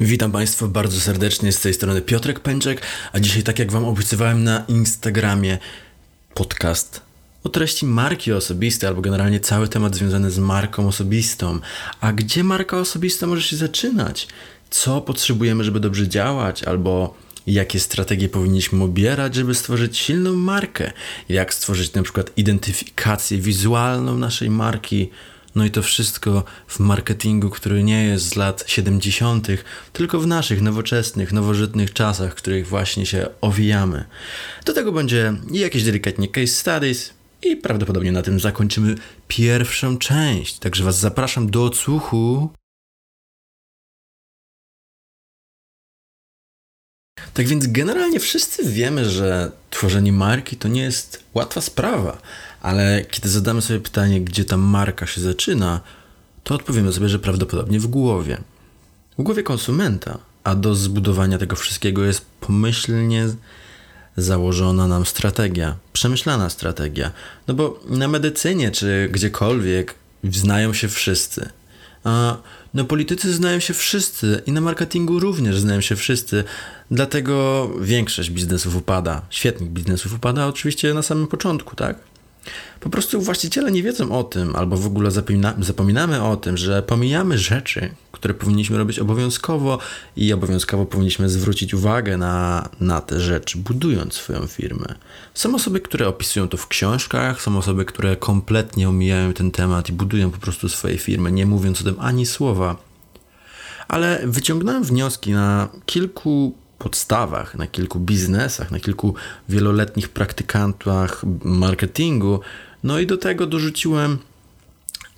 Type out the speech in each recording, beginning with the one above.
Witam Państwa bardzo serdecznie z tej strony Piotrek Pęczek, a dzisiaj tak jak Wam obiecywałem na Instagramie podcast o treści marki osobistej, albo generalnie cały temat związany z marką osobistą. A gdzie marka osobista może się zaczynać? Co potrzebujemy, żeby dobrze działać, albo jakie strategie powinniśmy obierać, żeby stworzyć silną markę? Jak stworzyć na przykład identyfikację wizualną naszej marki? No i to wszystko w marketingu, który nie jest z lat 70., tylko w naszych nowoczesnych, nowożytnych czasach, w których właśnie się owijamy. Do tego będzie jakieś delikatnie case studies, i prawdopodobnie na tym zakończymy pierwszą część. Także Was zapraszam do odsłuchu. Tak więc generalnie wszyscy wiemy, że tworzenie marki to nie jest łatwa sprawa, ale kiedy zadamy sobie pytanie, gdzie ta marka się zaczyna, to odpowiemy sobie, że prawdopodobnie w głowie. W głowie konsumenta, a do zbudowania tego wszystkiego jest pomyślnie założona nam strategia, przemyślana strategia. No bo na medycynie czy gdziekolwiek znają się wszyscy. A no politycy znają się wszyscy i na marketingu również znają się wszyscy. Dlatego większość biznesów upada. Świetnych biznesów upada oczywiście na samym początku, tak? Po prostu właściciele nie wiedzą o tym, albo w ogóle zapomina, zapominamy o tym, że pomijamy rzeczy, które powinniśmy robić obowiązkowo i obowiązkowo powinniśmy zwrócić uwagę na, na te rzeczy, budując swoją firmę. Są osoby, które opisują to w książkach, są osoby, które kompletnie omijają ten temat i budują po prostu swoje firmy, nie mówiąc o tym ani słowa. Ale wyciągnąłem wnioski na kilku podstawach, na kilku biznesach, na kilku wieloletnich praktykantach marketingu. No i do tego dorzuciłem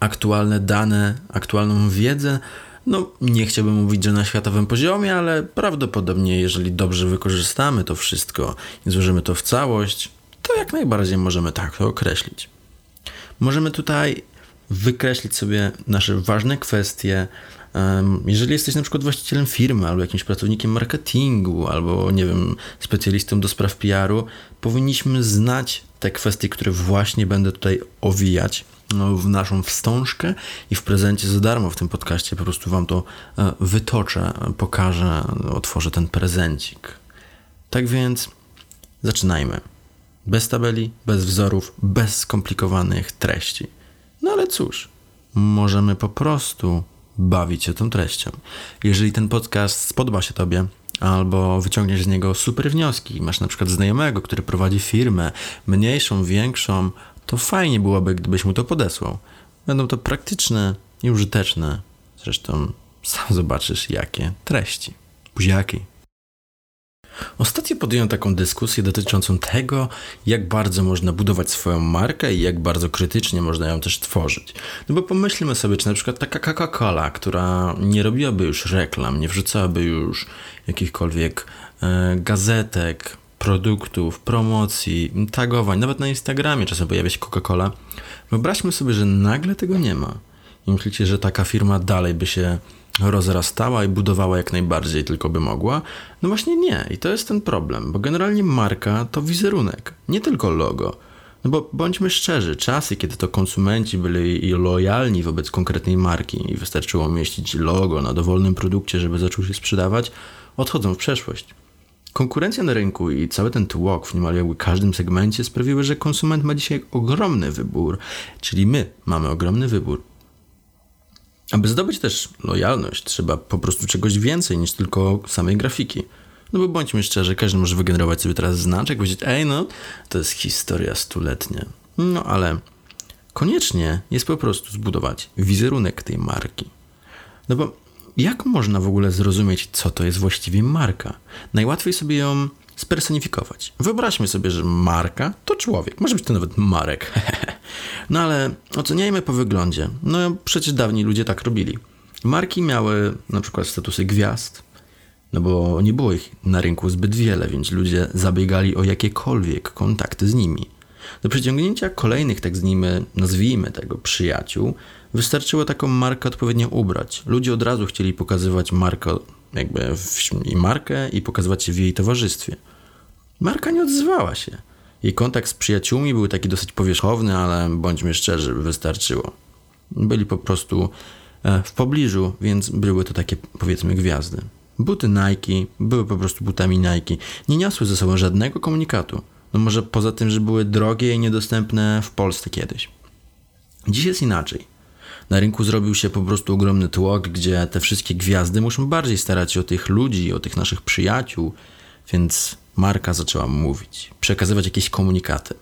aktualne dane, aktualną wiedzę. No, nie chciałbym mówić, że na światowym poziomie, ale prawdopodobnie, jeżeli dobrze wykorzystamy to wszystko i złożymy to w całość, to jak najbardziej możemy tak to określić. Możemy tutaj wykreślić sobie nasze ważne kwestie, jeżeli jesteś na przykład właścicielem firmy, albo jakimś pracownikiem marketingu, albo nie wiem, specjalistą do spraw PR-u, powinniśmy znać te kwestie, które właśnie będę tutaj owijać no, w naszą wstążkę i w prezencie za darmo w tym podcaście po prostu Wam to e, wytoczę, pokażę, otworzę ten prezencik. Tak więc zaczynajmy. Bez tabeli, bez wzorów, bez skomplikowanych treści. No ale cóż, możemy po prostu bawić się tą treścią. Jeżeli ten podcast spodoba się Tobie, albo wyciągniesz z niego super wnioski, masz na przykład znajomego, który prowadzi firmę, mniejszą, większą, to fajnie byłoby, gdybyś mu to podesłał. Będą to praktyczne i użyteczne. Zresztą sam zobaczysz, jakie treści. Buziaki. Ostatnio podjąłem taką dyskusję dotyczącą tego, jak bardzo można budować swoją markę i jak bardzo krytycznie można ją też tworzyć. No bo pomyślmy sobie, czy na przykład taka Coca-Cola, która nie robiłaby już reklam, nie wrzucałaby już jakichkolwiek e, gazetek, produktów, promocji, tagowań, nawet na Instagramie czasem pojawia się Coca-Cola. Wyobraźmy sobie, że nagle tego nie ma. I myślicie, że taka firma dalej by się rozrastała i budowała jak najbardziej tylko by mogła? No właśnie nie. I to jest ten problem, bo generalnie marka to wizerunek, nie tylko logo. No bo bądźmy szczerzy, czasy, kiedy to konsumenci byli lojalni wobec konkretnej marki i wystarczyło umieścić logo na dowolnym produkcie, żeby zaczął się sprzedawać, odchodzą w przeszłość. Konkurencja na rynku i cały ten tłok w niemal jakby każdym segmencie sprawiły, że konsument ma dzisiaj ogromny wybór, czyli my mamy ogromny wybór Aby zdobyć też lojalność, trzeba po prostu czegoś więcej niż tylko samej grafiki. No bo bądźmy szczerzy, każdy może wygenerować sobie teraz znaczek, powiedzieć, ej no, to jest historia stuletnia. No ale koniecznie jest po prostu zbudować wizerunek tej marki. No bo jak można w ogóle zrozumieć, co to jest właściwie marka? Najłatwiej sobie ją spersonifikować. Wyobraźmy sobie, że marka to człowiek. Może być to nawet Marek. no ale oceniajmy po wyglądzie. No przecież dawni ludzie tak robili. Marki miały na przykład statusy gwiazd, no bo nie było ich na rynku zbyt wiele, więc ludzie zabiegali o jakiekolwiek kontakty z nimi. Do przyciągnięcia kolejnych, tak z nimi, nazwijmy tego, przyjaciół, wystarczyło taką markę odpowiednio ubrać. Ludzie od razu chcieli pokazywać markę, jakby w, i markę i pokazywać się w jej towarzystwie. Marka nie odzywała się. Jej kontakt z przyjaciółmi był taki dosyć powierzchowny, ale bądźmy szczerzy, wystarczyło. Byli po prostu e, w pobliżu, więc były to takie powiedzmy gwiazdy. Buty Nike były po prostu butami Nike. Nie niosły ze sobą żadnego komunikatu. No może poza tym, że były drogie i niedostępne w Polsce kiedyś. Dziś jest inaczej. Na rynku zrobił się po prostu ogromny tłok, gdzie te wszystkie gwiazdy muszą bardziej starać się o tych ludzi, o tych naszych przyjaciół, więc marka zaczęła mówić, przekazywać jakieś komunikaty.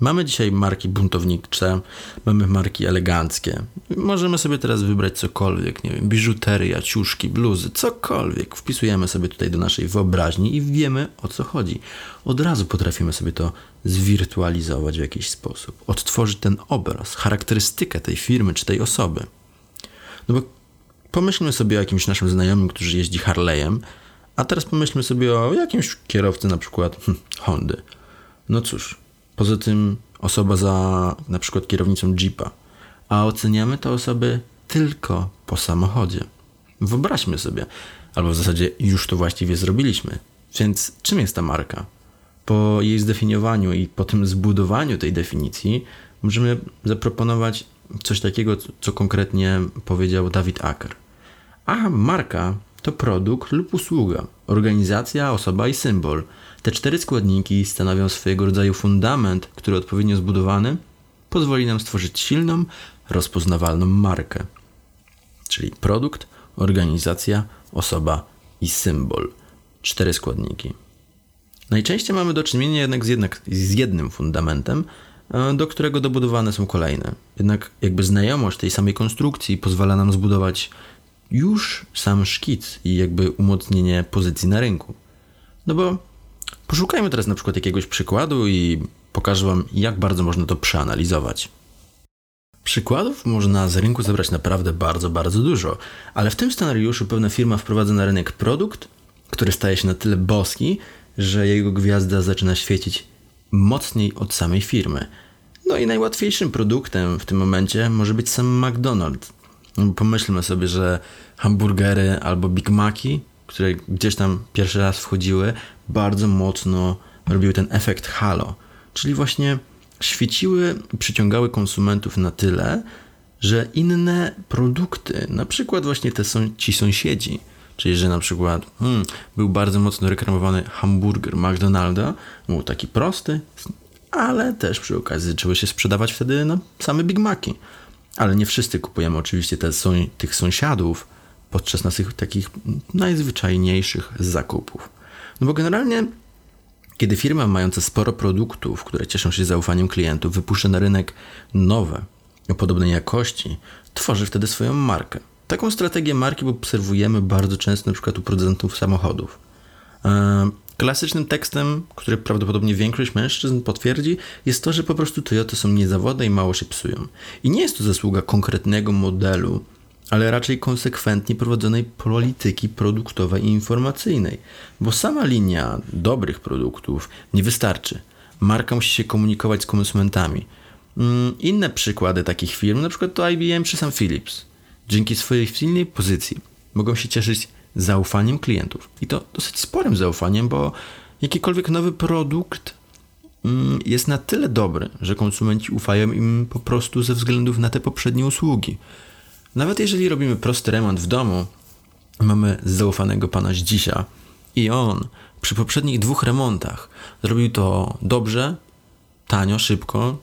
Mamy dzisiaj marki buntownicze, mamy marki eleganckie. Możemy sobie teraz wybrać cokolwiek, nie wiem, biżuteria, ciuszki, bluzy, cokolwiek. Wpisujemy sobie tutaj do naszej wyobraźni i wiemy o co chodzi. Od razu potrafimy sobie to zwirtualizować w jakiś sposób, odtworzyć ten obraz, charakterystykę tej firmy czy tej osoby. No bo pomyślmy sobie o jakimś naszym znajomym, który jeździ Harley'em, a teraz pomyślmy sobie o jakimś kierowcy na przykład hm, Hondy. No cóż, Poza tym osoba za na przykład kierownicą Jeepa, a oceniamy te osoby tylko po samochodzie. Wyobraźmy sobie, albo w zasadzie już to właściwie zrobiliśmy. Więc czym jest ta marka? Po jej zdefiniowaniu i po tym zbudowaniu tej definicji możemy zaproponować coś takiego, co konkretnie powiedział David Acker. A marka to produkt lub usługa, organizacja, osoba i symbol – te cztery składniki stanowią swojego rodzaju fundament, który odpowiednio zbudowany pozwoli nam stworzyć silną, rozpoznawalną markę. Czyli produkt, organizacja, osoba i symbol. Cztery składniki. Najczęściej mamy do czynienia jednak z, jednak z jednym fundamentem, e, do którego dobudowane są kolejne. Jednak jakby znajomość tej samej konstrukcji pozwala nam zbudować już sam szkic i jakby umocnienie pozycji na rynku. No bo Poszukajmy teraz na przykład jakiegoś przykładu i pokażę Wam, jak bardzo można to przeanalizować. Przykładów można z rynku zebrać naprawdę bardzo, bardzo dużo, ale w tym scenariuszu pewna firma wprowadza na rynek produkt, który staje się na tyle boski, że jego gwiazda zaczyna świecić mocniej od samej firmy. No i najłatwiejszym produktem w tym momencie może być sam McDonald's. Pomyślmy sobie, że hamburgery albo Big Maci które gdzieś tam pierwszy raz wchodziły, bardzo mocno robiły ten efekt halo. Czyli właśnie świeciły, przyciągały konsumentów na tyle, że inne produkty, na przykład właśnie te są ci sąsiedzi, czyli że na przykład hmm, był bardzo mocno reklamowany hamburger McDonalda, był taki prosty, ale też przy okazji zaczęły się sprzedawać wtedy no, same Big Maci. Ale nie wszyscy kupujemy oczywiście te, tych sąsiadów, podczas naszych takich najzwyczajniejszych zakupów. No bo generalnie, kiedy firma mająca sporo produktów, które cieszą się zaufaniem klientów, wypuszcza na rynek nowe, o podobnej jakości, tworzy wtedy swoją markę. Taką strategię marki obserwujemy bardzo często na przykład u producentów samochodów. E, klasycznym tekstem, który prawdopodobnie większość mężczyzn potwierdzi, jest to, że po prostu Toyota są niezawodne i mało się psują. I nie jest to zasługa konkretnego modelu, ale raczej konsekwentnie prowadzonej polityki produktowej i informacyjnej, bo sama linia dobrych produktów nie wystarczy. Marka musi się komunikować z konsumentami. Mm, inne przykłady takich firm, na przykład to IBM czy sam Philips, dzięki swojej silnej pozycji mogą się cieszyć zaufaniem klientów. I to dosyć sporym zaufaniem, bo jakikolwiek nowy produkt mm, jest na tyle dobry, że konsumenci ufają im po prostu ze względów na te poprzednie usługi. Nawet jeżeli robimy prosty remont w domu, mamy zaufanego pana Zdzisia i on przy poprzednich dwóch remontach zrobił to dobrze, tanio, szybko,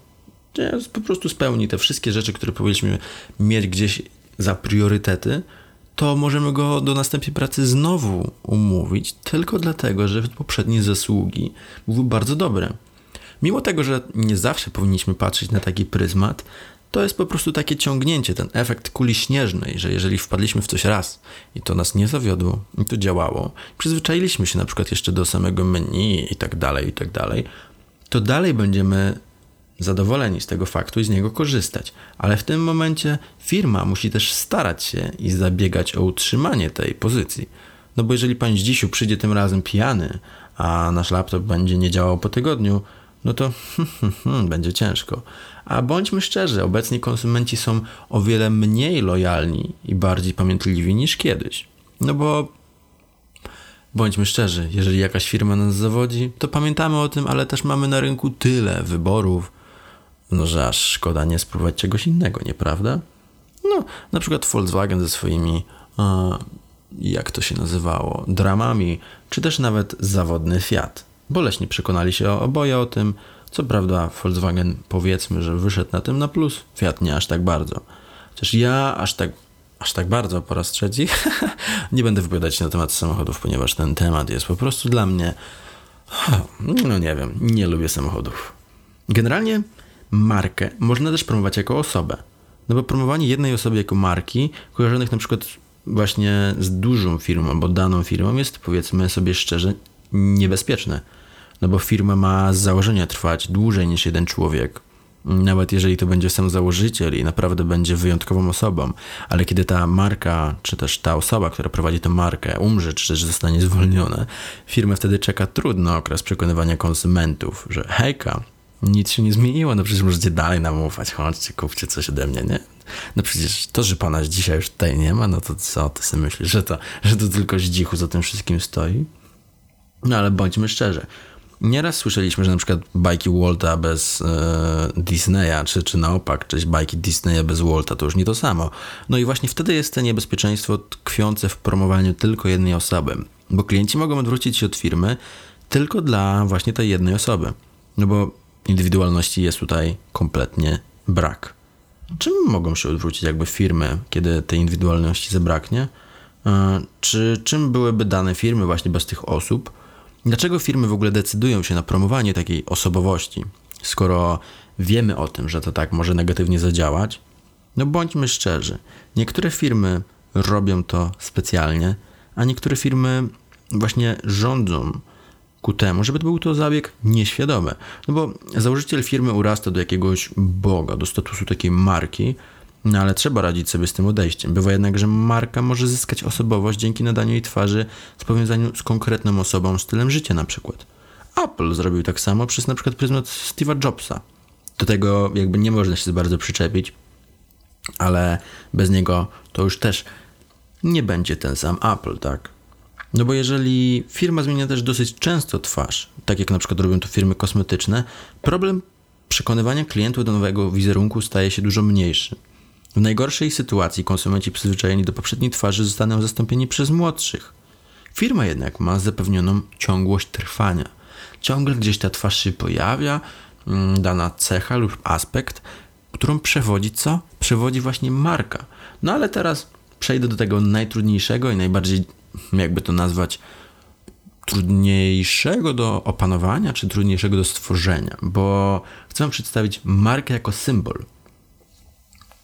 po prostu spełni te wszystkie rzeczy, które powinniśmy mieć gdzieś za priorytety, to możemy go do następnej pracy znowu umówić, tylko dlatego, że poprzednie zasługi były bardzo dobre. Mimo tego, że nie zawsze powinniśmy patrzeć na taki pryzmat, to jest po prostu takie ciągnięcie, ten efekt kuli śnieżnej, że jeżeli wpadliśmy w coś raz i to nas nie zawiodło i to działało, przyzwyczailiśmy się na przykład jeszcze do samego menu i tak dalej, i tak dalej, to dalej będziemy zadowoleni z tego faktu i z niego korzystać. Ale w tym momencie firma musi też starać się i zabiegać o utrzymanie tej pozycji. No bo jeżeli pan Zdzisiu przyjdzie tym razem pijany, a nasz laptop będzie nie działał po tygodniu, no to będzie ciężko. A bądźmy szczerzy, obecnie konsumenci są o wiele mniej lojalni i bardziej pamiętliwi niż kiedyś. No bo bądźmy szczerzy, jeżeli jakaś firma nas zawodzi, to pamiętamy o tym, ale też mamy na rynku tyle wyborów, no że aż szkoda nie spróbować czegoś innego, nieprawda? No, na przykład Volkswagen ze swoimi, jak to się nazywało, dramami, czy też nawet zawodny Fiat. Boleśnie przekonali się oboje o tym. Co prawda, Volkswagen powiedzmy, że wyszedł na tym na plus, Fiat nie aż tak bardzo. Chociaż ja aż tak, aż tak bardzo po raz trzeci nie będę wypowiadać się na temat samochodów, ponieważ ten temat jest po prostu dla mnie. No nie wiem, nie lubię samochodów. Generalnie markę można też promować jako osobę. No bo promowanie jednej osoby jako marki, kojarzonych na przykład właśnie z dużą firmą albo daną firmą, jest powiedzmy sobie szczerze niebezpieczne. No bo firma ma z założenia trwać dłużej niż jeden człowiek. Nawet jeżeli to będzie sam założyciel i naprawdę będzie wyjątkową osobą, ale kiedy ta marka, czy też ta osoba, która prowadzi tę markę, umrze, czy też zostanie zwolniona, firmę wtedy czeka trudny okres przekonywania konsumentów, że hejka, nic się nie zmieniło, no przecież możecie dalej nam ufać, chodźcie, kupcie coś ode mnie, nie? No przecież to, że pana dzisiaj już tutaj nie ma, no to co ty sobie myślisz, że to, że to tylko zdzichu za tym wszystkim stoi? No ale bądźmy szczerzy. Nieraz słyszeliśmy, że na przykład bajki Walta bez e, Disneya, czy, czy na opak, czy bajki Disneya bez Walta, to już nie to samo. No i właśnie wtedy jest to niebezpieczeństwo tkwiące w promowaniu tylko jednej osoby, bo klienci mogą odwrócić się od firmy tylko dla właśnie tej jednej osoby. No bo indywidualności jest tutaj kompletnie brak. Czym mogą się odwrócić jakby firmy, kiedy tej indywidualności zabraknie? E, czy czym byłyby dane firmy właśnie bez tych osób? Dlaczego firmy w ogóle decydują się na promowanie takiej osobowości, skoro wiemy o tym, że to tak może negatywnie zadziałać? No bądźmy szczerzy, niektóre firmy robią to specjalnie, a niektóre firmy właśnie rządzą ku temu, żeby to był to zabieg nieświadomy. No bo założyciel firmy urasta do jakiegoś boga, do statusu takiej marki, no ale trzeba radzić sobie z tym odejściem. Bywa jednak, że marka może zyskać osobowość dzięki nadaniu jej twarzy z powiązaniu z konkretną osobą, stylem życia na przykład. Apple zrobił tak samo przez na przykład pryzmat Steve'a Jobsa. Do tego jakby nie można się bardzo przyczepić, ale bez niego to już też nie będzie ten sam Apple, tak? No bo jeżeli firma zmienia też dosyć często twarz, tak jak na przykład robią to firmy kosmetyczne, problem przekonywania klientów do nowego wizerunku staje się dużo mniejszy. W najgorszej sytuacji konsumenci przyzwyczajeni do poprzedniej twarzy zostaną zastąpieni przez młodszych. Firma jednak ma zapewnioną ciągłość trwania. Ciągle gdzieś ta twarz się pojawia, mm, dana cecha lub aspekt, którą przewodzi co? Przewodzi właśnie marka. No ale teraz przejdę do tego najtrudniejszego i najbardziej, jakby to nazwać, trudniejszego do opanowania, czy trudniejszego do stworzenia, bo chcę przedstawić markę jako symbol.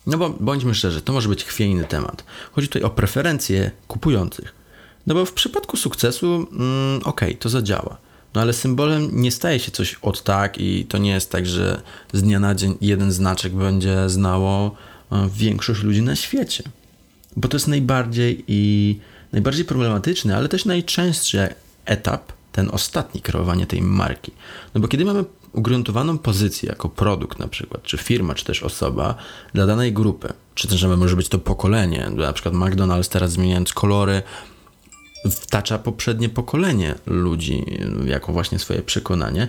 No bo bądźmy szczerzy, to może być chwiejny temat. Chodzi tutaj o preferencje kupujących. No bo w przypadku sukcesu, mm, okej, okay, to zadziała. No ale symbolem nie staje się coś od tak i to nie jest tak, że z dnia na dzień jeden znaczek będzie znało e, większość ludzi na świecie. Bo to jest najbardziej i najbardziej problematyczny, ale też najczęstszy etap, ten ostatni kreowania tej marki. No bo kiedy mamy ugruntowaną pozycję jako produkt na przykład, czy firma, czy też osoba dla danej grupy, czy też może być to pokolenie, na przykład McDonald's teraz zmieniając kolory wtacza poprzednie pokolenie ludzi jako właśnie swoje przekonanie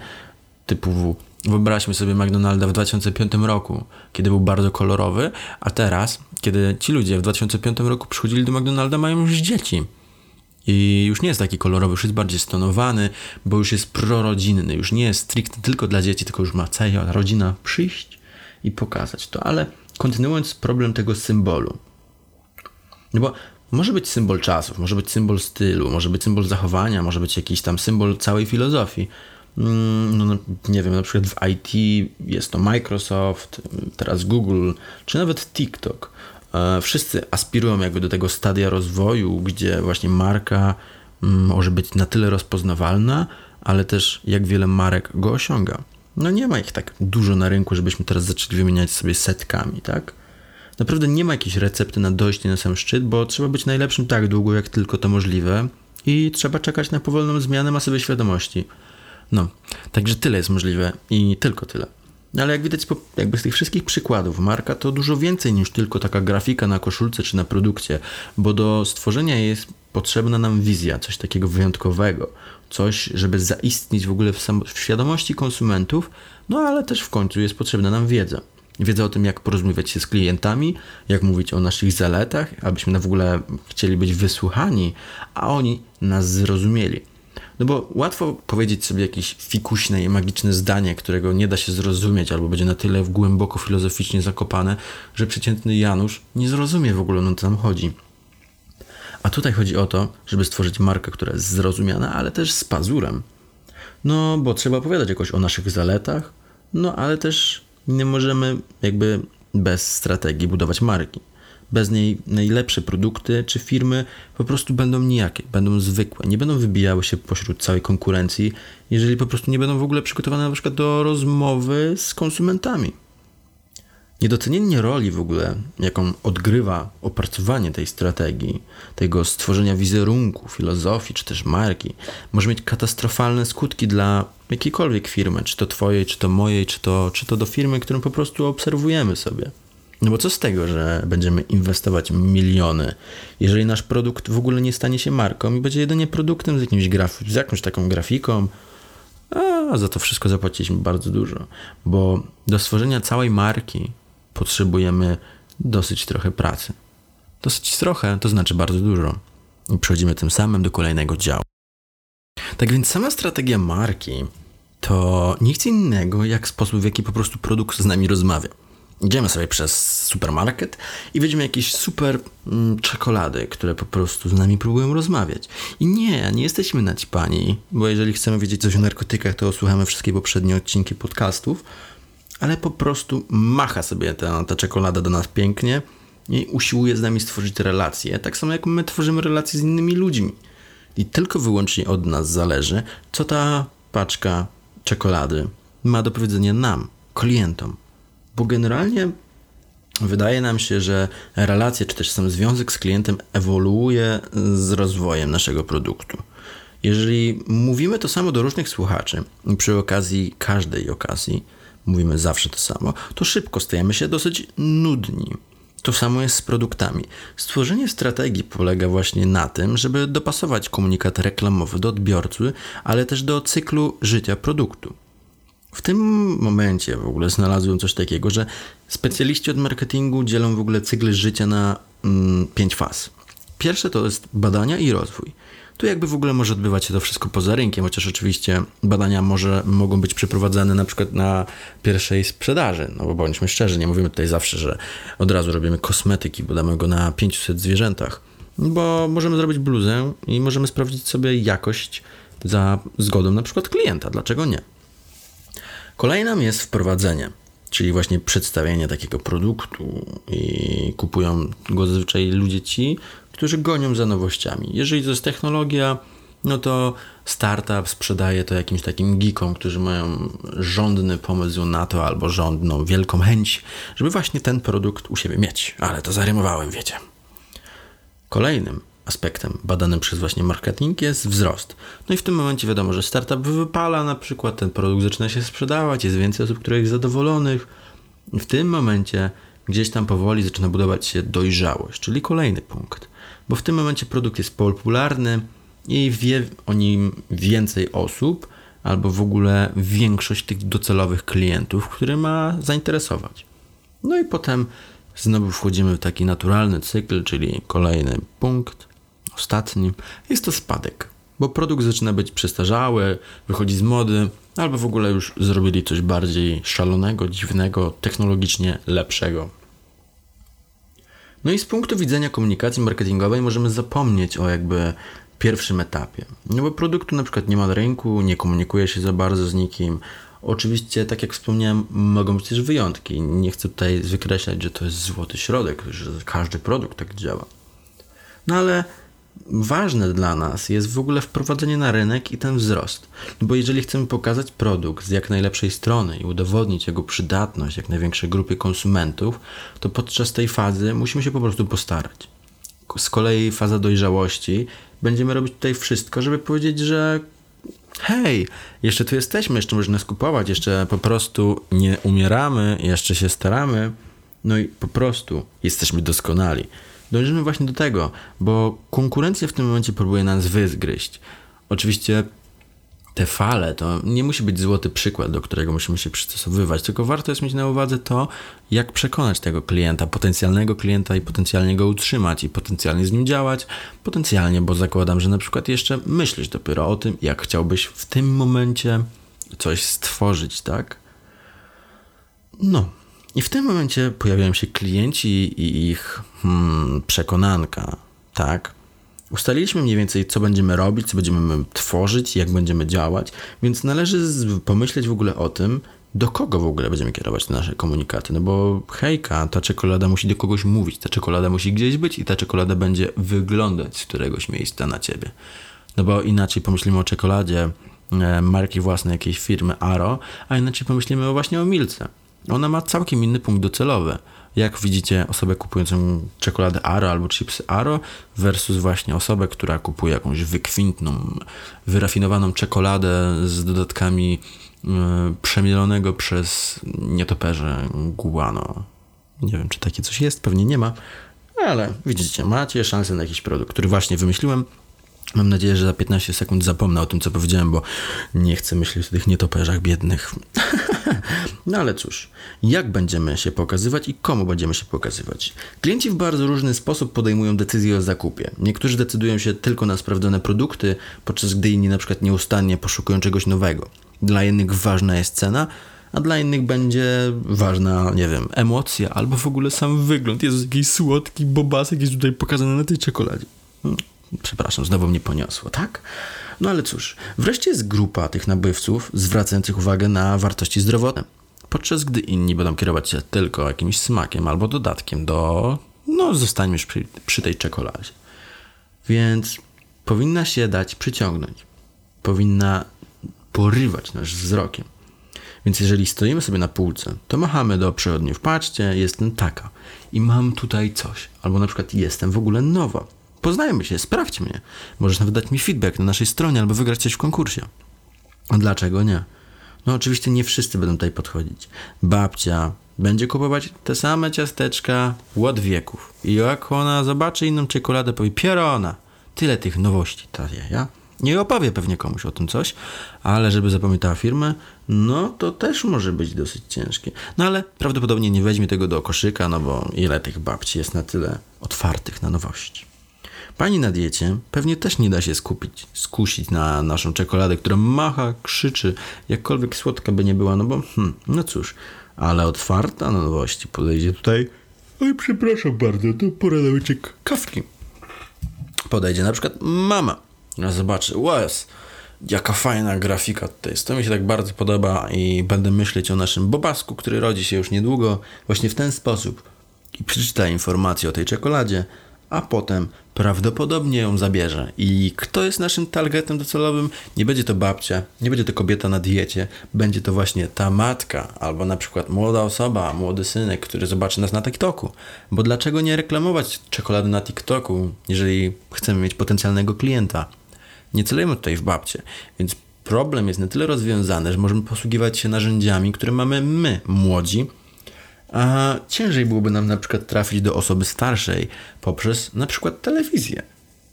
typu wyobraźmy sobie McDonalda w 2005 roku, kiedy był bardzo kolorowy, a teraz, kiedy ci ludzie w 2005 roku przychodzili do McDonalda, mają już dzieci i już nie jest taki kolorowy, już jest bardziej stonowany, bo już jest prorodzinny, już nie jest stricte tylko dla dzieci, tylko już ma cała rodzina przyjść i pokazać to. Ale kontynuując problem tego symbolu. No bo może być symbol czasów, może być symbol stylu, może być symbol zachowania, może być jakiś tam symbol całej filozofii. Mm, no, nie wiem, na przykład w IT jest to Microsoft, teraz Google, czy nawet TikTok. E, wszyscy aspirują jakby do tego stadia rozwoju, gdzie właśnie marka mm, może być na tyle rozpoznawalna, ale też jak wiele marek go osiąga. No nie ma ich tak dużo na rynku, żebyśmy teraz zaczęli wymieniać sobie setkami, tak? Naprawdę nie ma jakiejś recepty na dojście na sam szczyt, bo trzeba być najlepszym tak długo, jak tylko to możliwe i trzeba czekać na powolną zmianę masowej świadomości. No, także tyle jest możliwe i tylko tyle. No ale jak widać jakby z tych wszystkich przykładów, marka to dużo więcej niż tylko taka grafika na koszulce czy na produkcie, bo do stworzenia jest potrzebna nam wizja, coś takiego wyjątkowego, coś, żeby zaistnieć w ogóle w, w świadomości konsumentów, no ale też w końcu jest potrzebna nam wiedza. Wiedza o tym, jak porozmawiać się z klientami, jak mówić o naszych zaletach, abyśmy w ogóle chcieli być wysłuchani, a oni nas zrozumieli. No bo łatwo powiedzieć sobie jakieś fikuśne i magiczne zdanie, którego nie da się zrozumieć, albo będzie na tyle głęboko filozoficznie zakopane, że przeciętny Janusz nie zrozumie w ogóle, o co tam chodzi. A tutaj chodzi o to, żeby stworzyć markę, która jest zrozumiana, ale też z pazurem. No, bo trzeba opowiadać jakoś o naszych zaletach, no ale też nie możemy jakby bez strategii budować marki. Bez niej najlepsze produkty czy firmy po prostu będą nijakie, będą zwykłe, nie będą wybijały się pośród całej konkurencji, jeżeli po prostu nie będą w ogóle przygotowane na przykład do rozmowy z konsumentami. Niedocenienie roli w ogóle, jaką odgrywa opracowanie tej strategii, tego stworzenia wizerunku, filozofii czy też marki, może mieć katastrofalne skutki dla jakiejkolwiek firmy, czy to twojej, czy to mojej, czy to, czy to do firmy, którą po prostu obserwujemy sobie. No bo co z tego, że będziemy inwestować miliony, jeżeli nasz produkt w ogóle nie stanie się marką i będzie jedynie produktem z, jakimś graf- z jakąś taką grafiką, a za to wszystko zapłaciliśmy bardzo dużo, bo do stworzenia całej marki potrzebujemy dosyć trochę pracy. Dosyć trochę to znaczy bardzo dużo. I przechodzimy tym samym do kolejnego działu. Tak więc sama strategia marki to nic innego jak sposób, w jaki po prostu produkt z nami rozmawia. Idziemy sobie przez supermarket i widzimy jakieś super mm, czekolady, które po prostu z nami próbują rozmawiać. I nie, nie jesteśmy naćpani, bo jeżeli chcemy wiedzieć coś o narkotykach, to słuchamy wszystkie poprzednie odcinki podcastów, ale po prostu macha sobie ta, ta czekolada do nas pięknie i usiłuje z nami stworzyć relacje, tak samo jak my tworzymy relacje z innymi ludźmi. I tylko wyłącznie od nas zależy, co ta paczka czekolady ma do powiedzenia nam, klientom. Bo generalnie wydaje nam się, że relacja czy też sam związek z klientem ewoluuje z rozwojem naszego produktu. Jeżeli mówimy to samo do różnych słuchaczy przy okazji każdej okazji, mówimy zawsze to samo, to szybko stajemy się dosyć nudni. To samo jest z produktami. Stworzenie strategii polega właśnie na tym, żeby dopasować komunikat reklamowy do odbiorcy, ale też do cyklu życia produktu. W tym momencie w ogóle znalazłem coś takiego, że specjaliści od marketingu dzielą w ogóle cykl życia na mm, pięć faz. Pierwsze to jest badania i rozwój. Tu jakby w ogóle może odbywać się to wszystko poza rynkiem, chociaż oczywiście badania może, mogą być przeprowadzane na przykład na pierwszej sprzedaży. No bo bądźmy szczerzy, nie mówimy tutaj zawsze, że od razu robimy kosmetyki, bo damy go na 500 zwierzętach. Bo możemy zrobić bluzę i możemy sprawdzić sobie jakość za zgodą na przykład klienta. Dlaczego nie? Kolejną jest wprowadzenie, czyli właśnie przedstawienie takiego produktu i kupują go zazwyczaj ludzie ci, którzy gonią za nowościami. Jeżeli to jest technologia, no to startup sprzedaje to jakimś takim geekom, którzy mają rządny pomysł na to albo rządną wielką chęć, żeby właśnie ten produkt u siebie mieć. Ale to zarymowałem, wiecie. Kolejnym aspektem badanym przez właśnie marketing jest wzrost. No i w tym momencie wiadomo, że startup wypala na przykład, ten produkt zaczyna się sprzedawać, jest więcej osób, które jest zadowolonych. W tym momencie gdzieś tam powoli zaczyna budować się dojrzałość, czyli kolejny punkt bo w tym momencie produkt jest popularny i wie o nim więcej osób, albo w ogóle większość tych docelowych klientów, które ma zainteresować. No i potem znowu wchodzimy w taki naturalny cykl, czyli kolejny punkt, ostatni, jest to spadek, bo produkt zaczyna być przestarzały, wychodzi z mody, albo w ogóle już zrobili coś bardziej szalonego, dziwnego, technologicznie lepszego. No i z punktu widzenia komunikacji marketingowej możemy zapomnieć o jakby pierwszym etapie. No bo produktu na przykład nie ma na rynku, nie komunikuje się za bardzo z nikim. Oczywiście, tak jak wspomniałem, mogą być też wyjątki. Nie chcę tutaj wykreślać, że to jest złoty środek, że każdy produkt tak działa. No ale ważne dla nas jest w ogóle wprowadzenie na rynek i ten wzrost. Bo jeżeli chcemy pokazać produkt z jak najlepszej strony i udowodnić jego przydatność jak największej grupie konsumentów, to podczas tej fazy musimy się po prostu postarać. Z kolei faza dojrzałości będziemy robić tutaj wszystko, żeby powiedzieć, że hej, jeszcze tu jesteśmy, jeszcze można nas kupować, jeszcze po prostu nie umieramy, jeszcze się staramy, no i po prostu jesteśmy doskonali. Dążymy właśnie do tego, bo konkurencja w tym momencie próbuje nas wyzgryźć. Oczywiście te fale to nie musi być złoty przykład, do którego musimy się przystosowywać, tylko warto jest mieć na uwadze to, jak przekonać tego klienta, potencjalnego klienta i potencjalnie go utrzymać i potencjalnie z nim działać. Potencjalnie, bo zakładam, że na przykład jeszcze myślisz dopiero o tym, jak chciałbyś w tym momencie coś stworzyć, tak? No. I w tym momencie pojawiają się klienci i ich hmm, przekonanka, tak? Ustaliliśmy mniej więcej, co będziemy robić, co będziemy tworzyć, jak będziemy działać, więc należy pomyśleć w ogóle o tym, do kogo w ogóle będziemy kierować te nasze komunikaty. No bo hejka, ta czekolada musi do kogoś mówić, ta czekolada musi gdzieś być i ta czekolada będzie wyglądać z któregoś miejsca na ciebie. No bo inaczej pomyślimy o czekoladzie e, marki własnej jakiejś firmy Aro, a inaczej pomyślimy właśnie o Milce. Ona ma całkiem inny punkt docelowy jak widzicie osobę kupującą czekoladę Aro albo chipsy Aro versus właśnie osobę, która kupuje jakąś wykwintną, wyrafinowaną czekoladę z dodatkami yy, przemielonego przez nietoperze guano. Nie wiem, czy takie coś jest, pewnie nie ma, ale widzicie, macie szansę na jakiś produkt, który właśnie wymyśliłem, Mam nadzieję, że za 15 sekund zapomnę o tym, co powiedziałem, bo nie chcę myśleć o tych nietoperzach biednych. no ale cóż, jak będziemy się pokazywać i komu będziemy się pokazywać? Klienci w bardzo różny sposób podejmują decyzje o zakupie. Niektórzy decydują się tylko na sprawdzone produkty, podczas gdy inni na przykład nieustannie poszukują czegoś nowego. Dla innych ważna jest cena, a dla innych będzie ważna, nie wiem, emocja albo w ogóle sam wygląd. Jest jakiś słodki bobasek jest tutaj pokazany na tej czekoladzie. Hmm. Przepraszam, znowu mnie poniosło, tak? No ale cóż, wreszcie jest grupa tych nabywców zwracających uwagę na wartości zdrowotne, podczas gdy inni będą kierować się tylko jakimś smakiem albo dodatkiem do, no zostańmy już przy, przy tej czekoladzie. Więc powinna się dać przyciągnąć, powinna porywać nasz wzrokiem. Więc jeżeli stoimy sobie na półce, to machamy do przechodniów, patrzcie, jestem taka i mam tutaj coś, albo na przykład jestem w ogóle nowa Poznajmy się, sprawdź mnie. Możesz nawet dać mi feedback na naszej stronie albo wygrać coś w konkursie. Dlaczego nie? No oczywiście nie wszyscy będą tutaj podchodzić. Babcia będzie kupować te same ciasteczka od wieków. I jak ona zobaczy inną czekoladę, powie pierona. Tyle tych nowości ta ja. Nie opowie pewnie komuś o tym coś, ale żeby zapamiętała firmę, no to też może być dosyć ciężkie. No ale prawdopodobnie nie weźmie tego do koszyka, no bo ile tych babci jest na tyle otwartych na nowości. Pani na diecie pewnie też nie da się skupić, skusić na naszą czekoladę, która macha, krzyczy, jakkolwiek słodka by nie była, no bo hmm, no cóż, ale otwarta na nowości podejdzie tutaj. Oj, przepraszam bardzo, to pora na łyczek kawki. Podejdzie na przykład mama. Zobaczy, łez, jaka fajna grafika tutaj jest. To mi się tak bardzo podoba i będę myśleć o naszym bobasku, który rodzi się już niedługo, właśnie w ten sposób. I przeczyta informacje o tej czekoladzie, a potem prawdopodobnie ją zabierze. I kto jest naszym targetem docelowym? Nie będzie to babcia, nie będzie to kobieta na diecie, będzie to właśnie ta matka, albo na przykład młoda osoba, młody synek, który zobaczy nas na TikToku. Bo dlaczego nie reklamować czekolady na TikToku, jeżeli chcemy mieć potencjalnego klienta? Nie celujemy tutaj w babcie, więc problem jest na tyle rozwiązany, że możemy posługiwać się narzędziami, które mamy my, młodzi, a ciężej byłoby nam na przykład trafić do osoby starszej poprzez na przykład telewizję.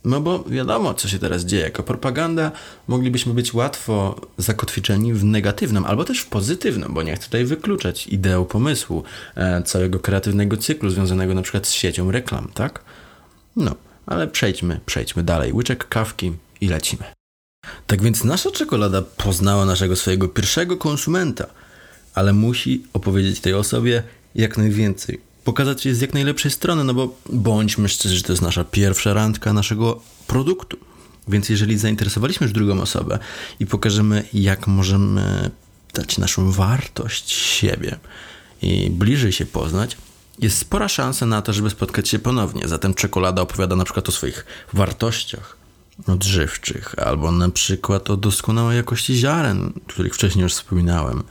No bo wiadomo, co się teraz dzieje. Jako propaganda moglibyśmy być łatwo zakotwiczeni w negatywnym, albo też w pozytywnym, bo nie chcę tutaj wykluczać ideą pomysłu e, całego kreatywnego cyklu związanego na przykład z siecią reklam, tak? No, ale przejdźmy, przejdźmy dalej. Łyczek kawki i lecimy. Tak więc nasza czekolada poznała naszego swojego pierwszego konsumenta, ale musi opowiedzieć tej osobie, jak najwięcej. pokazać je z jak najlepszej strony, no bo bądźmy szczerzy, że to jest nasza pierwsza randka naszego produktu. Więc jeżeli zainteresowaliśmy już drugą osobę i pokażemy, jak możemy dać naszą wartość siebie i bliżej się poznać, jest spora szansa na to, żeby spotkać się ponownie. Zatem czekolada opowiada na przykład o swoich wartościach odżywczych, albo na przykład o doskonałej jakości ziaren, których wcześniej już wspominałem.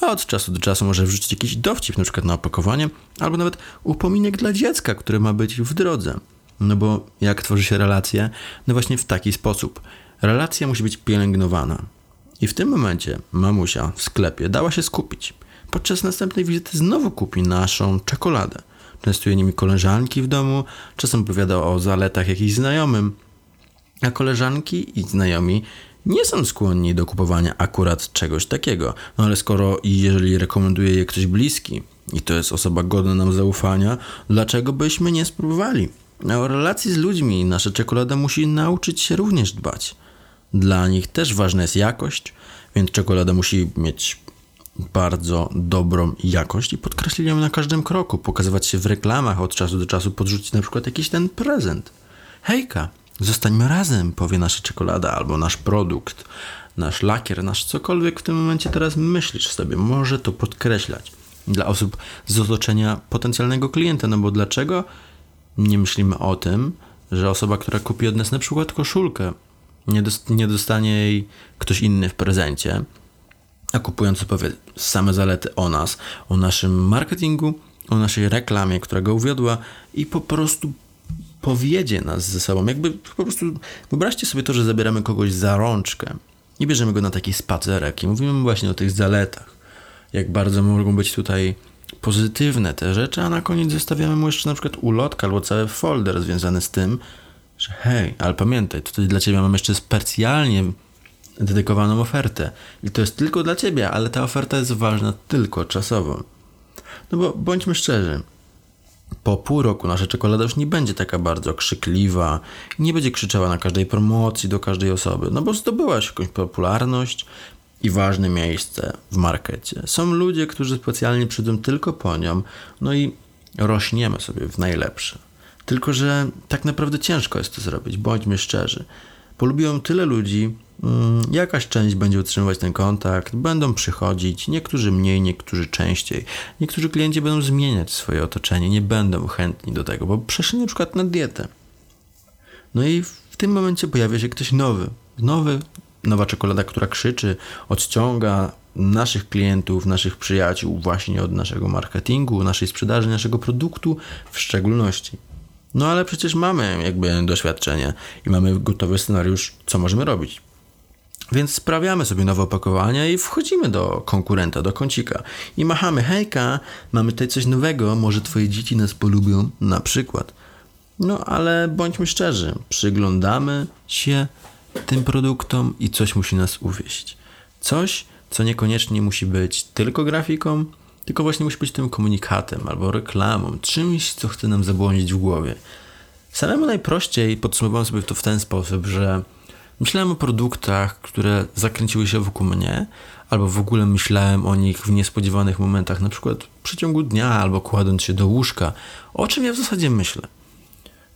A od czasu do czasu może wrzucić jakiś dowcip, na przykład na opakowanie, albo nawet upominek dla dziecka, które ma być w drodze. No bo jak tworzy się relacje? No właśnie w taki sposób. Relacja musi być pielęgnowana. I w tym momencie mamusia w sklepie dała się skupić. Podczas następnej wizyty znowu kupi naszą czekoladę. Częstuje nimi koleżanki w domu, czasem opowiada o zaletach jakichś znajomym. A koleżanki i znajomi nie są skłonni do kupowania akurat czegoś takiego. No ale skoro i jeżeli rekomenduje je ktoś bliski i to jest osoba godna nam zaufania, dlaczego byśmy nie spróbowali? O relacji z ludźmi nasza czekolada musi nauczyć się również dbać. Dla nich też ważna jest jakość, więc czekolada musi mieć bardzo dobrą jakość i podkreślić ją na każdym kroku, pokazywać się w reklamach od czasu do czasu, podrzucić na przykład jakiś ten prezent. Hejka, zostańmy razem, powie nasza czekolada albo nasz produkt, nasz lakier, nasz cokolwiek w tym momencie teraz myślisz sobie, może to podkreślać dla osób z otoczenia potencjalnego klienta, no bo dlaczego nie myślimy o tym, że osoba, która kupi od nas na przykład koszulkę, nie, dost, nie dostanie jej ktoś inny w prezencie, a kupujący powie same zalety o nas, o naszym marketingu, o naszej reklamie, która go uwiodła i po prostu powiedzie nas ze sobą. Jakby po prostu wyobraźcie sobie to, że zabieramy kogoś za rączkę i bierzemy go na taki spacerek i mówimy właśnie o tych zaletach. Jak bardzo mogą być tutaj pozytywne te rzeczy, a na koniec zostawiamy mu jeszcze na przykład ulotkę albo cały folder związany z tym, że hej, ale pamiętaj, tutaj dla ciebie mam jeszcze specjalnie dedykowaną ofertę. I to jest tylko dla ciebie, ale ta oferta jest ważna tylko czasowo. No bo bądźmy szczerzy, po pół roku nasza czekolada już nie będzie taka bardzo krzykliwa, nie będzie krzyczała na każdej promocji do każdej osoby, no bo zdobyłaś jakąś popularność i ważne miejsce w markecie. Są ludzie, którzy specjalnie przyjdą tylko po nią, no i rośniemy sobie w najlepsze. Tylko, że tak naprawdę ciężko jest to zrobić, bądźmy szczerzy. Polubiłem tyle ludzi, mm, jakaś część będzie utrzymywać ten kontakt, będą przychodzić, niektórzy mniej, niektórzy częściej. Niektórzy klienci będą zmieniać swoje otoczenie, nie będą chętni do tego, bo przeszli na przykład na dietę. No i w tym momencie pojawia się ktoś nowy, nowy, nowa czekolada, która krzyczy, odciąga naszych klientów, naszych przyjaciół właśnie od naszego marketingu, naszej sprzedaży, naszego produktu w szczególności. No ale przecież mamy jakby doświadczenie i mamy gotowy scenariusz, co możemy robić. Więc sprawiamy sobie nowe opakowania i wchodzimy do konkurenta, do kącika i machamy, hejka, mamy tutaj coś nowego, może twoje dzieci nas polubią, na przykład. No ale bądźmy szczerzy, przyglądamy się tym produktom i coś musi nas uwieść. Coś, co niekoniecznie musi być tylko grafiką, tylko właśnie musi być tym komunikatem albo reklamą, czymś, co chce nam zabłądzić w głowie. Samemu najprościej podsumowałem sobie to w ten sposób, że myślałem o produktach, które zakręciły się wokół mnie, albo w ogóle myślałem o nich w niespodziewanych momentach, na przykład w przeciągu dnia albo kładąc się do łóżka. O czym ja w zasadzie myślę?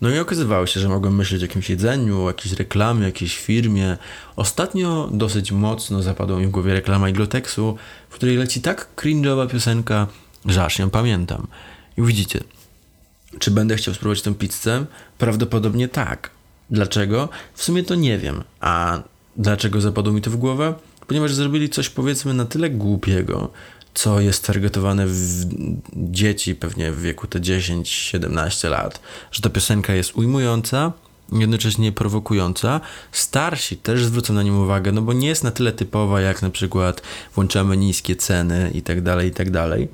No i okazywało się, że mogłem myśleć o jakimś jedzeniu, o jakiejś reklamie, jakiejś firmie. Ostatnio dosyć mocno zapadła mi w głowie reklama Iglotexu, w której leci tak cringe'owa piosenka, że aż ją pamiętam. I widzicie, czy będę chciał spróbować tę pizzę? Prawdopodobnie tak. Dlaczego? W sumie to nie wiem. A dlaczego zapadło mi to w głowę? Ponieważ zrobili coś powiedzmy na tyle głupiego, co jest targetowane w dzieci pewnie w wieku te 10-17 lat, że ta piosenka jest ujmująca, jednocześnie prowokująca. Starsi też zwrócą na nią uwagę, no bo nie jest na tyle typowa, jak na przykład włączamy niskie ceny i tak dalej, i tak dalej.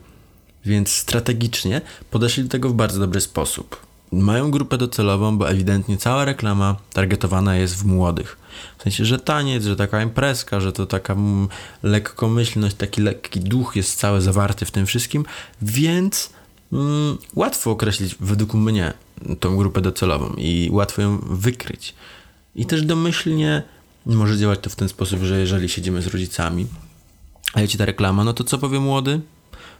Więc strategicznie podeszli do tego w bardzo dobry sposób. Mają grupę docelową, bo ewidentnie cała reklama targetowana jest w młodych. W sensie, że taniec, że taka imprezka, że to taka mm, lekkomyślność, taki lekki duch jest cały zawarty w tym wszystkim, więc mm, łatwo określić według mnie tą grupę docelową i łatwo ją wykryć. I też domyślnie może działać to w ten sposób, że jeżeli siedzimy z rodzicami, a leci ta reklama, no to co powie młody?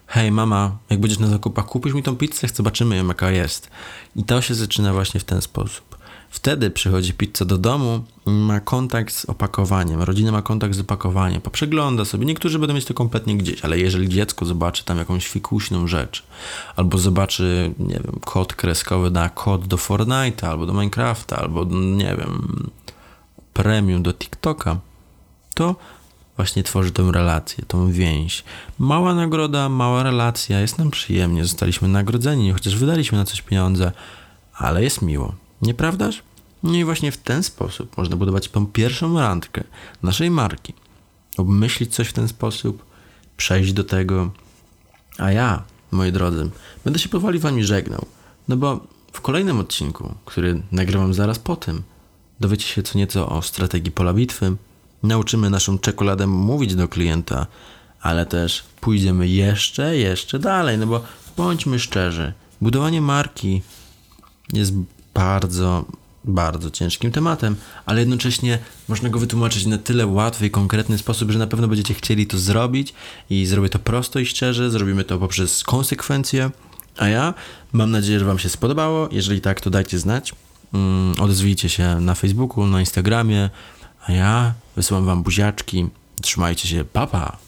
hej mama, jak będziesz na zakupach, kupisz mi tą pizzę, zobaczymy ją jaka jest. I to się zaczyna właśnie w ten sposób. Wtedy przychodzi pizza do domu, ma kontakt z opakowaniem, rodzina ma kontakt z opakowaniem, poprzegląda sobie. Niektórzy będą mieć to kompletnie gdzieś, ale jeżeli dziecko zobaczy tam jakąś fikuśną rzecz, albo zobaczy, nie wiem, kod kreskowy na kod do Fortnite'a, albo do Minecrafta, albo, nie wiem, premium do TikToka, to właśnie tworzy tę relację, tą więź. Mała nagroda, mała relacja, jest nam przyjemnie, zostaliśmy nagrodzeni, chociaż wydaliśmy na coś pieniądze, ale jest miło. Nieprawdaż? No i właśnie w ten sposób można budować tą pierwszą randkę naszej marki. Obmyślić coś w ten sposób, przejść do tego. A ja, moi drodzy, będę się powoli wami żegnał. No bo w kolejnym odcinku, który nagrywam zaraz po tym, dowiecie się co nieco o strategii pola bitwy, nauczymy naszą czekoladę mówić do klienta, ale też pójdziemy jeszcze, jeszcze dalej, no bo bądźmy szczerzy, budowanie marki jest bardzo, bardzo ciężkim tematem, ale jednocześnie można go wytłumaczyć na tyle łatwy i konkretny sposób, że na pewno będziecie chcieli to zrobić i zrobię to prosto i szczerze, zrobimy to poprzez konsekwencje, a ja mam nadzieję, że Wam się spodobało. Jeżeli tak, to dajcie znać. Mm, odezwijcie się na Facebooku, na Instagramie, a ja wysyłam Wam buziaczki. Trzymajcie się, papa! Pa.